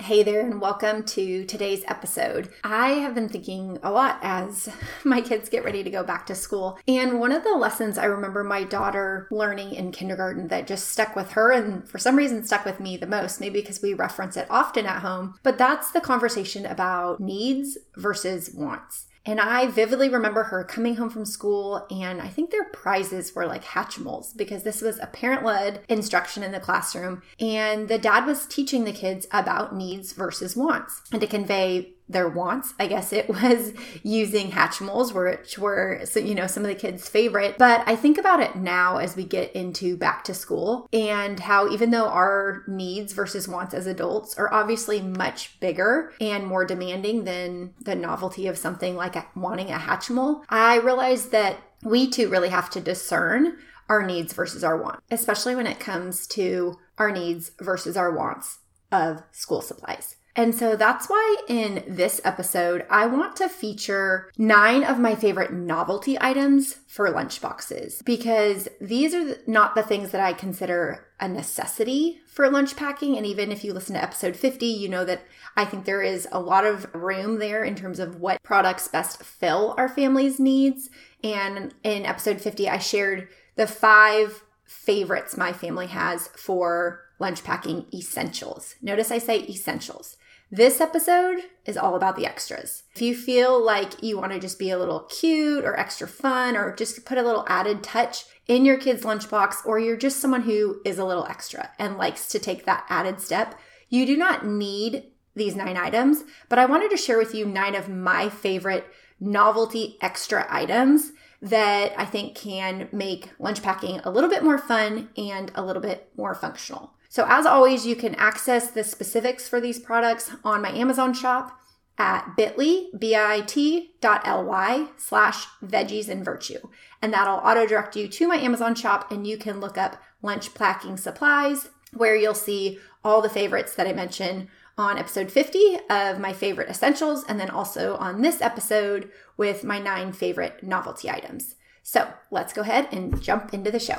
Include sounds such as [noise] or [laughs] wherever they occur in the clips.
Hey there, and welcome to today's episode. I have been thinking a lot as [laughs] my kids get ready to go back to school. And one of the lessons I remember my daughter learning in kindergarten that just stuck with her and for some reason stuck with me the most, maybe because we reference it often at home, but that's the conversation about needs versus wants. And I vividly remember her coming home from school, and I think their prizes were like Hatchimals because this was a parent led instruction in the classroom. And the dad was teaching the kids about needs versus wants and to convey their wants. I guess it [laughs] was using Hatchimals, which were, you know, some of the kids' favorite. But I think about it now as we get into back to school and how even though our needs versus wants as adults are obviously much bigger and more demanding than the novelty of something like wanting a Hatchimal, I realized that we too really have to discern our needs versus our wants, especially when it comes to our needs versus our wants of school supplies. And so that's why in this episode, I want to feature nine of my favorite novelty items for lunchboxes because these are not the things that I consider a necessity for lunch packing. And even if you listen to episode 50, you know that I think there is a lot of room there in terms of what products best fill our family's needs. And in episode 50, I shared the five favorites my family has for lunch packing essentials. Notice I say essentials. This episode is all about the extras. If you feel like you want to just be a little cute or extra fun or just put a little added touch in your kid's lunchbox, or you're just someone who is a little extra and likes to take that added step, you do not need these nine items, but I wanted to share with you nine of my favorite novelty extra items that I think can make lunch packing a little bit more fun and a little bit more functional. So, as always, you can access the specifics for these products on my Amazon shop at bit.ly, bit.ly slash veggies and virtue. And that'll auto direct you to my Amazon shop and you can look up lunch packing supplies where you'll see all the favorites that I mention on episode 50 of my favorite essentials, and then also on this episode with my nine favorite novelty items. So let's go ahead and jump into the show.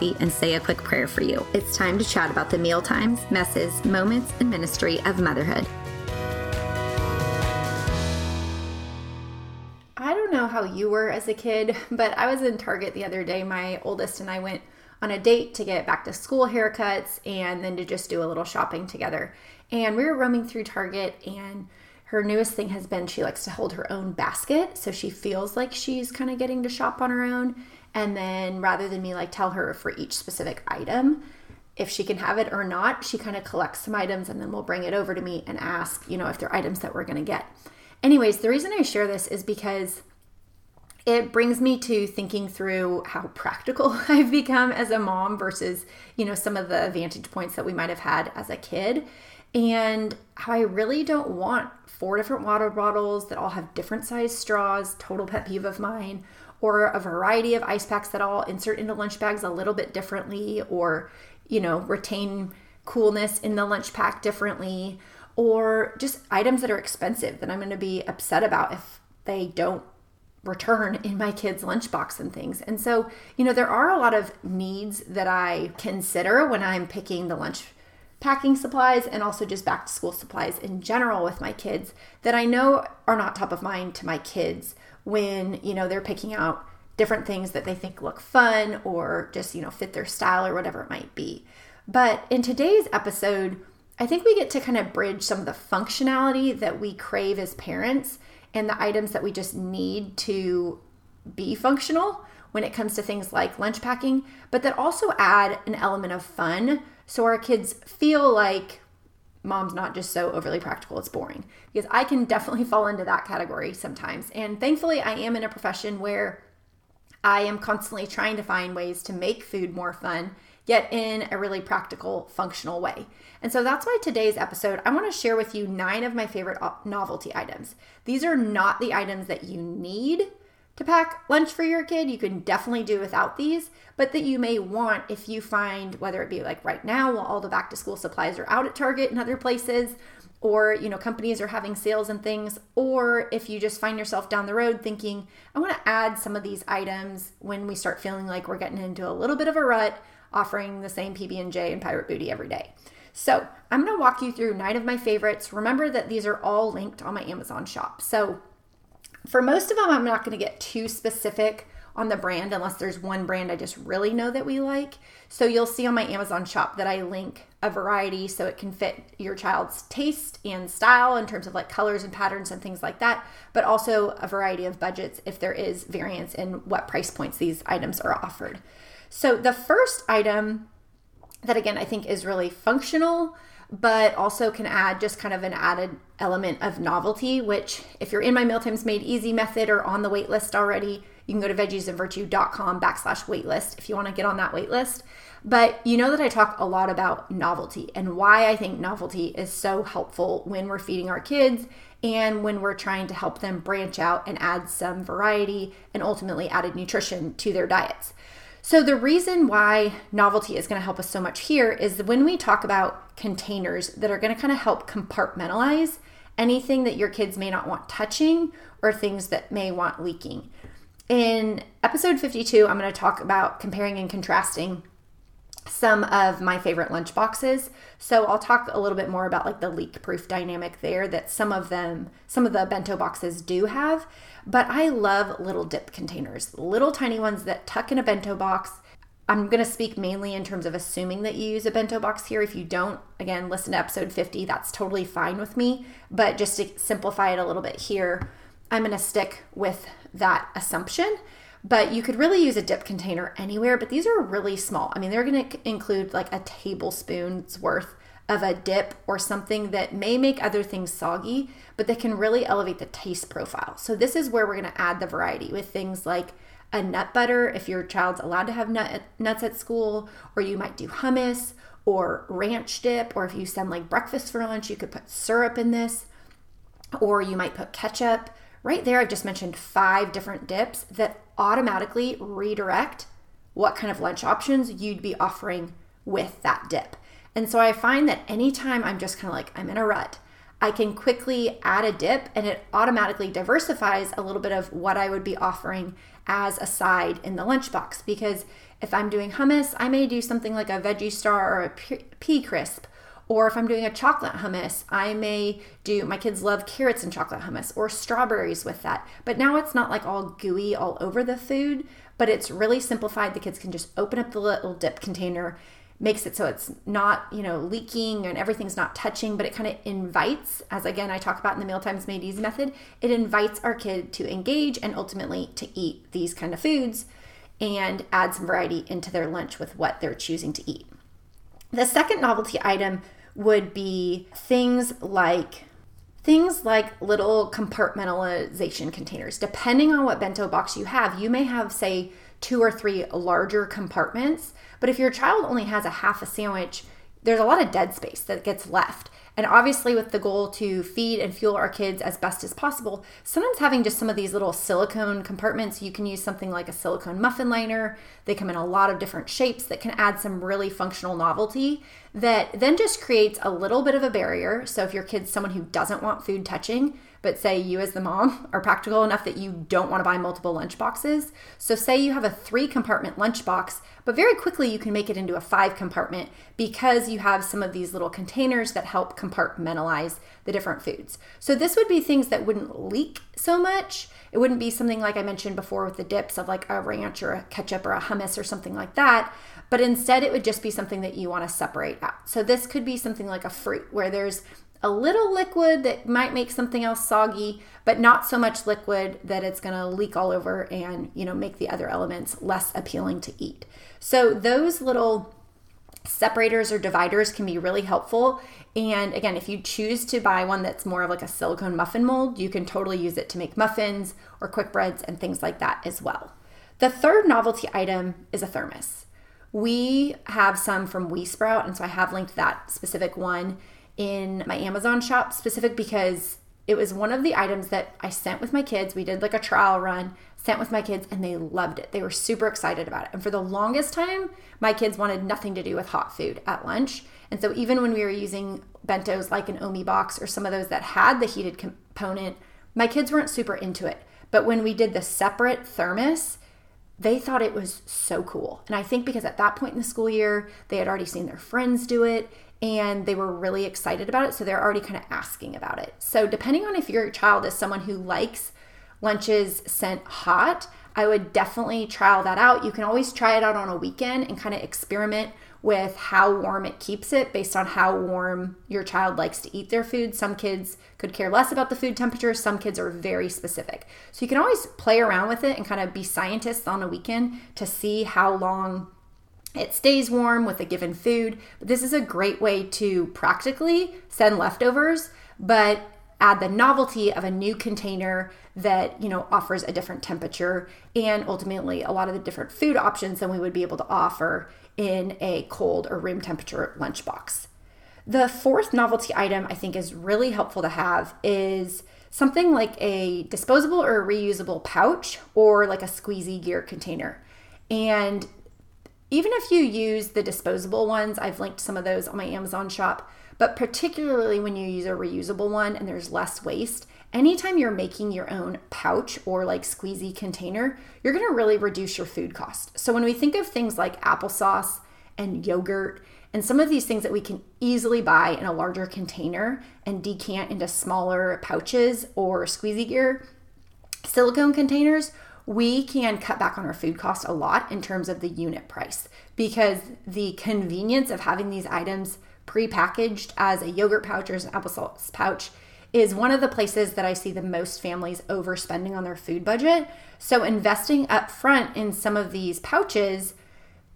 coffee and say a quick prayer for you. It's time to chat about the meal times, messes, moments, and ministry of motherhood. I don't know how you were as a kid, but I was in Target the other day. My oldest and I went on a date to get back to school haircuts and then to just do a little shopping together. And we were roaming through Target and her newest thing has been she likes to hold her own basket so she feels like she's kind of getting to shop on her own and then rather than me like tell her for each specific item if she can have it or not, she kind of collects some items and then will bring it over to me and ask, you know, if they're items that we're going to get. Anyways, the reason I share this is because it brings me to thinking through how practical [laughs] I've become as a mom versus, you know, some of the vantage points that we might have had as a kid. And how I really don't want four different water bottles that all have different size straws, total pet peeve of mine, or a variety of ice packs that I'll insert into lunch bags a little bit differently, or, you know, retain coolness in the lunch pack differently, or just items that are expensive that I'm going to be upset about if they don't return in my kids' lunchbox and things. And so, you know, there are a lot of needs that I consider when I'm picking the lunch packing supplies and also just back to school supplies in general with my kids that I know are not top of mind to my kids when, you know, they're picking out different things that they think look fun or just, you know, fit their style or whatever it might be. But in today's episode, I think we get to kind of bridge some of the functionality that we crave as parents and the items that we just need to be functional when it comes to things like lunch packing, but that also add an element of fun so our kids feel like mom's not just so overly practical, it's boring. Because I can definitely [laughs] fall into that category sometimes. And thankfully, I am in a profession where I am constantly trying to find ways to make food more fun yet in a really practical, functional way. And so that's why today's episode, I want to share with you nine of my favorite novelty items. These are not the items that you need to pack lunch for your kid. You can definitely do without these, but that you may want if you find whether it be like right now while all the back to school supplies are out at Target and other places, or you know companies are having sales and things or if you just find yourself down the road thinking i want to add some of these items when we start feeling like we're getting into a little bit of a rut offering the same pb&j and pirate booty every day so i'm going to walk you through nine of my favorites remember that these are all linked on my amazon shop so for most of them, I'm not going to get too specific on the brand unless there's one brand I just really know that we like. So you'll see on my Amazon shop that I link a variety so it can fit your child's taste and style in terms of like colors and patterns and things like that, but also a variety of budgets if there is variance in what price points these items are offered. So the first item that again I think is really functional but also can add just kind of an added element of novelty, which if you're in my Mealtimes Made Easy method or on the waitlist already, you can go to veggiesandvirtue.com backslash waitlist if you want to get on that waitlist. But you know that I talk a lot about novelty and why I think novelty is so helpful when we're feeding our kids and when we're trying to help them branch out and add some variety and ultimately added nutrition to their diets. So, the reason why novelty is going to help us so much here is when we talk about containers that are going to kind of help compartmentalize anything that your kids may not want touching or things that may want leaking. In episode 52, I'm going to talk about comparing and contrasting some of my favorite lunch boxes. So I'll talk a little bit more about like the leak proof dynamic there that some of them, some of the bento boxes do have. But I love little dip containers, little tiny ones that tuck in a bento box. I'm going to speak mainly in terms of assuming that you use a bento box here. If you don't, again, listen to episode 50. That's totally fine with me. But just to simplify it a little bit here, I'm going to stick with that assumption. But you could really use a dip container anywhere, but these are really small. I mean, they're going to include like a tablespoon's worth of a dip or something that may make other things soggy, but that can really elevate the taste profile. So, this is where we're to add the variety with things like a nut butter if your child's allowed to have nut, nuts at school, or you might do hummus or ranch dip, or if you send like breakfast for lunch, you could put syrup in this, or you might put ketchup. Right there, I've just mentioned five different dips that automatically redirect what kind of lunch options you'd be offering with that dip. And so I find that anytime I'm just kind of like, I'm in a rut, I can quickly add a dip and it automatically diversifies a little bit of what I would be offering as a side in the lunchbox. Because if I'm doing hummus, I may do something like a veggie star or a pea crisp. Or if I'm doing a chocolate hummus, I may do, my kids love carrots and chocolate hummus or strawberries with that. But now it's not like all gooey all over the food, but it's really simplified. The kids can just open up the little dip container makes it so it's not, you know, leaking and everything's not touching, but it kind of invites, as again I talk about in the Mealtimes Made Easy method, it invites our kid to engage and ultimately to eat these kind of foods and add some variety into their lunch with what they're choosing to eat. The second novelty item would be things like things like little compartmentalization containers. Depending on what bento box you have, you may have say two or three larger compartments. But if your child only has a half a sandwich, there's a lot of dead space that gets left. And obviously, with the goal to feed and fuel our kids as best as possible, sometimes having just some of these little silicone compartments, you can use something like a silicone muffin liner. They come in a lot of different shapes that can add some really functional novelty that then just creates a little bit of a barrier. So, if your kid's someone who doesn't want food touching, but say you as the mom [laughs] are practical enough that you don't want to buy multiple lunch boxes. So say you have a three compartment lunch box, but very quickly you can make it into a five compartment because you have some of these little containers that help compartmentalize the different foods. So this would be things that wouldn't leak so much. It wouldn't be something like I mentioned before with the dips of like a ranch or a ketchup or a hummus or something like that, but instead it would just be something that you want to separate out. So this could be something like a fruit where there's a little liquid that might make something else soggy, but not so much liquid that it's going to leak all over and, you know, make the other elements less appealing to eat. So those little separators or dividers can be really helpful. And again, if you choose to buy one that's more of like a silicone muffin mold, you can totally use it to make muffins or quick breads and things like that as well. The third novelty item is a thermos We have some from WeeSprout, and so I have linked that specific one in my Amazon shop specific because it was one of the items that I sent with my kids. We did like a trial run, sent with my kids, and they loved it. They were super excited about it. And for the longest time, my kids wanted nothing to do with hot food at lunch. And so even when we were using bentos like an OmieBox or some of those that had the heated component, my kids weren't super into it. But when we did the separate thermos, they thought it was so cool. And I think because at that point in the school year, they had already seen their friends do it and they were really excited about it. So they're already kind of asking about it. So, depending on if your child is someone who likes lunches sent hot, I would definitely trial that out. You can always try it out on a weekend and kind of experiment with how warm it keeps it based on how warm your child likes to eat their food. Some kids could care less about the food temperature, some kids are very specific. So you can always play around with it and kind of be scientists on a weekend to see how long it stays warm with a given food. But this is a great way to practically send leftovers, but add the novelty of a new container that you know offers a different temperature and ultimately a lot of the different food options than we would be able to offer in a cold or room temperature lunchbox. The fourth novelty item I think is really helpful to have is something like a disposable or a reusable pouch or like a Squeasy Gear container. And even if you use the disposable ones, I've linked some of those on my Amazon shop, but particularly when you use a reusable one and there's less waste, anytime you're making your own pouch or like squeezy container, you're to really reduce your food cost. So when we think of things like applesauce and yogurt and some of these things that we can easily buy in a larger container and decant into smaller pouches or Squeasy Gear, silicone containers, we can cut back on our food cost a lot in terms of the unit price because the convenience of having these items pre-packaged as a yogurt pouch or as an applesauce pouch is one of the places that I see the most families overspending on their food budget. So investing up front in some of these pouches,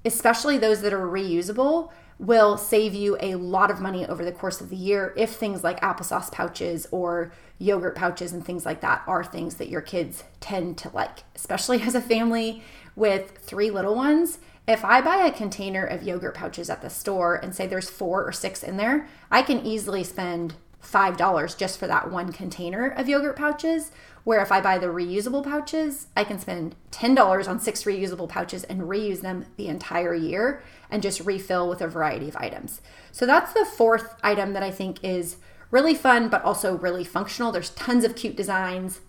especially those that are reusable, will save you a lot of money over the course of the year if things like applesauce pouches or yogurt pouches and things like that are things that your kids tend to like, especially [laughs] as a family with three little ones. If I buy a container of yogurt pouches at the store and say there's four or six in there, I can easily spend $5 just for that one container of yogurt pouches. Where if I buy the reusable pouches, I can spend $10 on six reusable pouches and reuse them the entire year and just refill with a variety of items. So that's the fourth item that I think is really fun, but also really functional. There's tons of cute designs.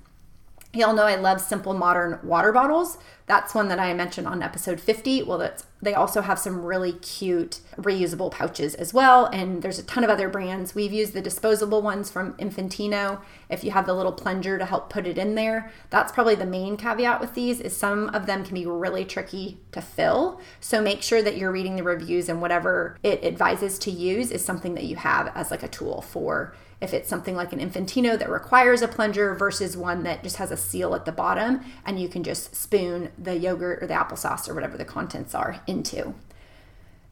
Y'all know I love simple modern water bottles. That's one that I mentioned on episode 50. Well, that's they also have some really cute reusable pouches as well, and there's a ton of other brands. We've used the disposable ones from Infantino. If you have the little plunger to help put it in there, that's probably the main caveat with these is some of them can be really tricky to fill. So make sure that you're reading the reviews and whatever it advises to use is something that you have as like a tool for if it's something like an Infantino that requires a plunger versus one that just has a seal at the bottom and you can just spoon the yogurt or the applesauce or whatever the contents are into.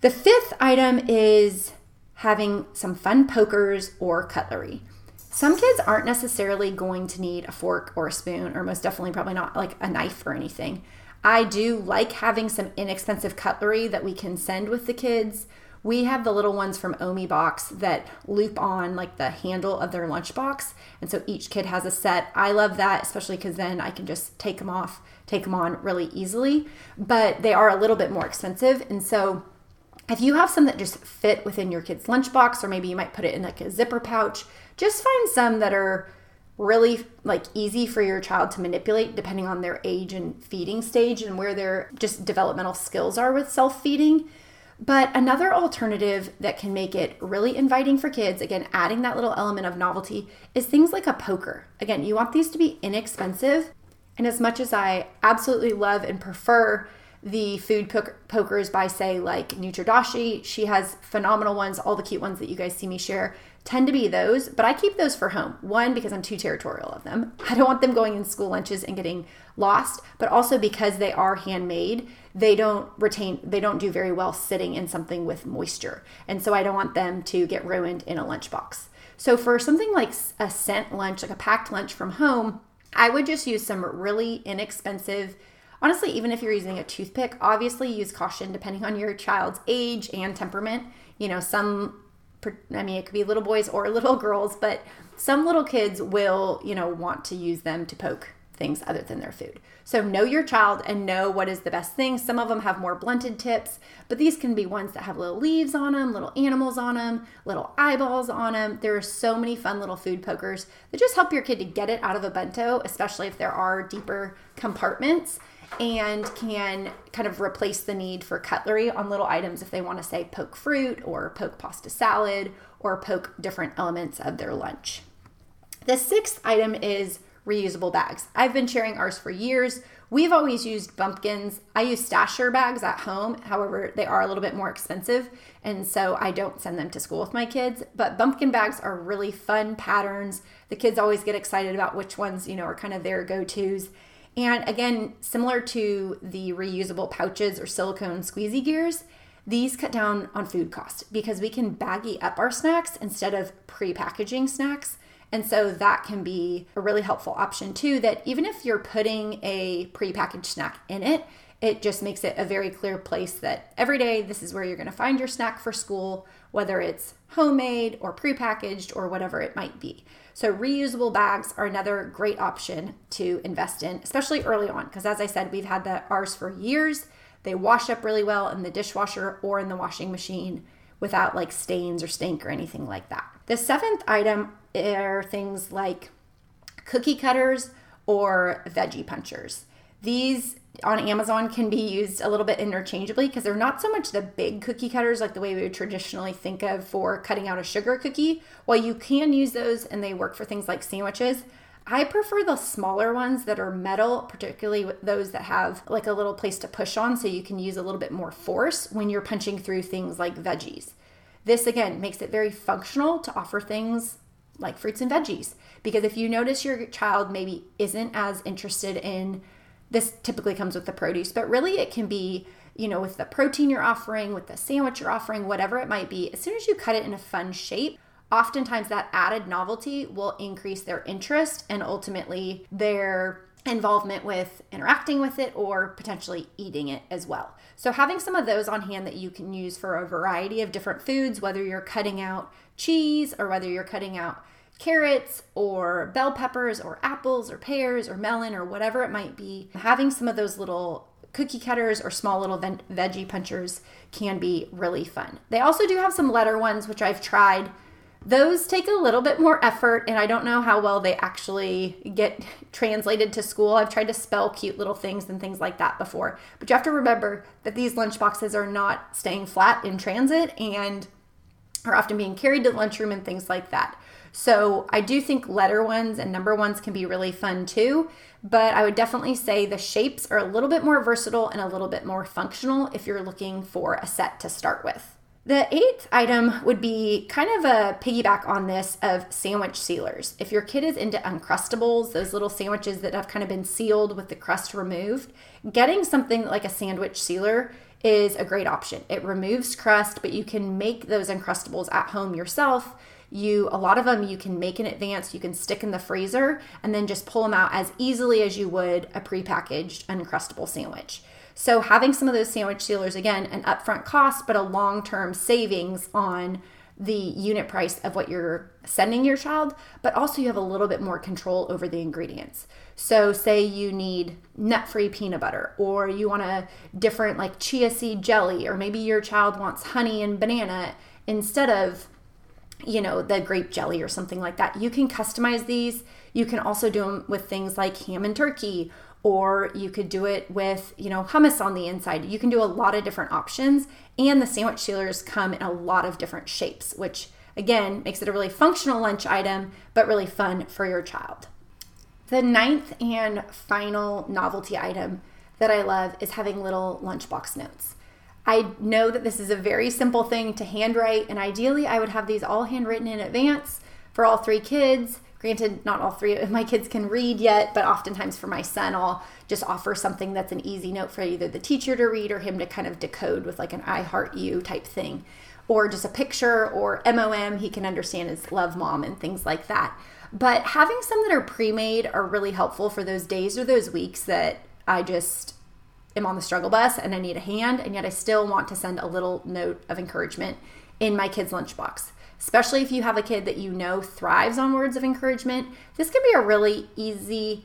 The fifth item is having some fun pokers or cutlery. Some kids aren't necessarily going to need a fork or a spoon, or most definitely probably not like a knife or anything. I do like having some inexpensive cutlery that we can send with the kids we have the little ones from OmieBox that loop on like the handle of their lunchbox. And so each kid has a set. I love that, especially because then I can just take them off, take them on really easily. But they are a little bit more expensive. And so if you have some that just fit within your kid's lunchbox, or maybe you might put it in like a zipper pouch, just find some that are really like easy for your child to manipulate depending on their age and feeding stage and where their just developmental skills are with self-feeding but another alternative that can make it really inviting for kids, again, adding that little element of novelty, is things like a poker. Again, you want these to be inexpensive. And as much as I absolutely love and prefer the food pokers by, say, like NutriDashi, she has phenomenal ones, all the cute ones that you guys see me share tend to be those, but I keep those for home. One, because I'm too territorial of them. [laughs] I don't want them going in school lunches and getting lost, but also because they are handmade, they don't retain, they don't do very well sitting in something with moisture. And so I don't want them to get ruined in a lunchbox. So for something like a sent lunch, like a packed lunch from home, I would just use some really inexpensive honestly, even if you're using a toothpick, obviously use caution depending on your child's age and temperament. You know, some, I mean, it could be little boys or little girls, but some little kids will, you know, want to use them to poke things other than their food. So know your child and know what is the best thing. Some of them have more blunted tips, but these can be ones that have little leaves on them, little animals on them, little eyeballs on them. There are so many fun little food pokers that just help your kid to get it out of a bento, especially if there are deeper compartments and can kind of replace the need for cutlery on little items if they want to say poke fruit or poke pasta salad or poke different elements of their lunch. The sixth item is reusable bags. I've been sharing ours for years. We've always used Bumkins. I use stasher bags at home. However, they are a little bit more expensive, and so I don't send them to school with my kids. But Bumkin bags are really fun patterns. The kids always get excited about which ones, you know, are kind of their go-tos. And again, similar to the reusable pouches or silicone Squeasy Gears, these cut down on food cost because we can baggy up our snacks instead of pre-packaging snacks. And so that can be a really helpful option too. That even if you're putting a pre-packaged snack in it, it just makes it a very clear place that every day this is where you're going to find your snack for school, whether it's homemade or pre-packaged or whatever it might be. So, reusable bags are another great option to invest in, especially early on, because as I said, we've had the ours for years. They wash up really well in the dishwasher or in the washing machine without like stains or stink or anything like that. The seventh item are things like cookie cutters or veggie punchers. These on Amazon can be used a little bit interchangeably because they're not so much the big cookie cutters like the way we would traditionally think of for cutting out a sugar cookie. While you can use those and they work for things like sandwiches, I prefer the smaller ones that are metal, particularly those that have like a little place to push on so you can use a little bit more force when you're punching through things like veggies. This again makes it very functional to offer things like fruits and veggies because if you notice your child maybe isn't as interested in this typically comes with the produce, but really it can be, you know, with the protein you're offering, with the sandwich you're offering, whatever it might be. As soon as you cut it in a fun shape, oftentimes that added novelty will increase their interest and ultimately their involvement with interacting with it or potentially eating it as well. So, having some of those on hand that you can use for a variety of different foods, whether you're cutting out cheese or whether you're cutting out carrots or bell peppers or apples or pears or melon or whatever it might be, having some of those little cookie cutters or small little veggie punchers can be really fun. They also do have some letter ones, which I've tried. Those take a little bit more effort, and I don't know how well they actually get [laughs] translated to school. I've tried to spell cute little things and things like that before, but you have to remember that these lunch boxes are not staying flat in transit and are often being carried to the lunchroom and things like that. So I do think letter ones and number ones can be really fun too, but I would definitely say the shapes are a little bit more versatile and a little bit more functional if you're looking for a set to start with. The eighth item would be kind of a piggyback on this of sandwich sealers. If your kid is into Uncrustables, those little sandwiches that have kind of been sealed with the crust removed, getting something like a sandwich sealer is a great option. It removes crust, but you can make those Uncrustables at home yourself you a lot of them you can make in advance. You can stick in the freezer and then just pull them out as easily as you would a prepackaged uncrustable sandwich. So having some of those sandwich sealers again an upfront cost but a long-term savings on the unit price of what you're sending your child. But also you have a little bit more control over the ingredients. So say you need nut-free peanut butter or you want a different like chia seed jelly or maybe your child wants honey and banana instead of you know, the grape jelly or something like that. You can customize these. You can also do them with things like ham and turkey, or you could do it with, you know, hummus on the inside. You can do a lot of different options. And the sandwich sealers come in a lot of different shapes, which again makes it a really functional lunch item, but really fun for your child. The ninth and final novelty item that I love is having little lunchbox notes. I know that this is a very simple thing to handwrite, and ideally, I would have these all handwritten in advance for all three kids. Granted, not all three of my kids can read yet, but oftentimes for my son, I'll just offer something that's an easy note for either the teacher to read or him to kind of decode with like an I heart you type thing, or just a picture or MOM he can understand as love mom and things like that. But having some that are pre made are really helpful for those days or those weeks that I just am on the struggle bus and I need a hand, and yet I still want to send a little note of encouragement in my kid's lunchbox. Especially if you have a kid that you know thrives on words of encouragement, this can be a really easy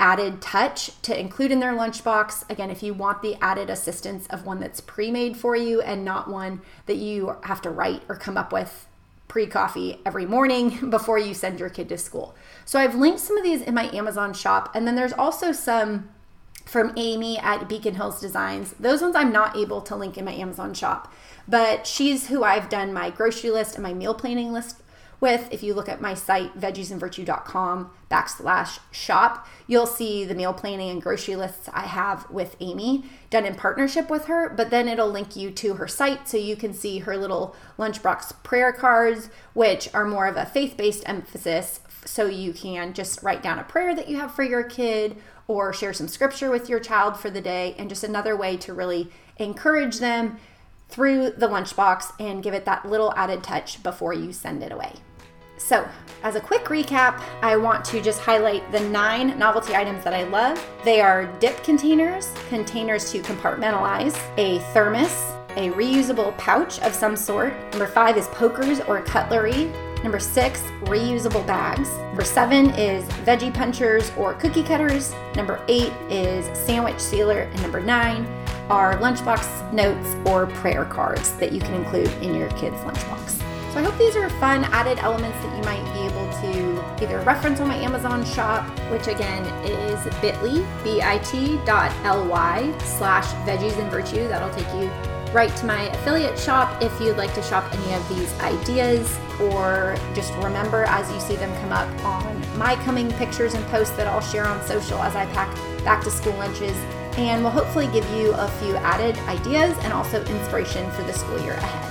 added touch to include in their lunchbox. Again, if you want the added assistance of one that's pre made for you and not one that you have to write or come up with pre coffee every morning [laughs] before you send your kid to school. So I've linked some of these in my Amazon shop, and then there's also some from Amy at Beacon Hills Designs. Those ones I'm not able to link in my Amazon shop, but she's who I've done my grocery list and my meal planning list with. If you look at my site, veggiesandvirtue.com backslash shop, you'll see the meal planning and grocery lists I have with Amy done in partnership with her. But then it'll link you to her site so you can see her little lunchbox prayer cards, which are more of a faith based emphasis. So you can just write down a prayer that you have for your kid or share some scripture with your child for the day, and just another way to really encourage them through the lunchbox and give it that little added touch before you send it away. So, as a quick recap, I want to just highlight the nine novelty items that I love. They are dip containers, containers to compartmentalize, a thermos, a reusable pouch of some sort. Number five is pokers or cutlery. Number six, reusable bags. Number seven is veggie punchers or cookie cutters. Number eight is sandwich sealer. And number nine are lunchbox notes or prayer cards that you can include in your kids' lunchbox. So I hope these are fun added elements that you might be able to either reference on my Amazon shop, which again is bit.ly, bit.ly slash veggies and virtue. That'll take you right to my affiliate shop if you'd like to shop any of these ideas or just remember as you see them come up on my coming pictures and posts that I'll share on social as I pack back to school lunches and will hopefully give you a few added ideas and also inspiration for the school year ahead.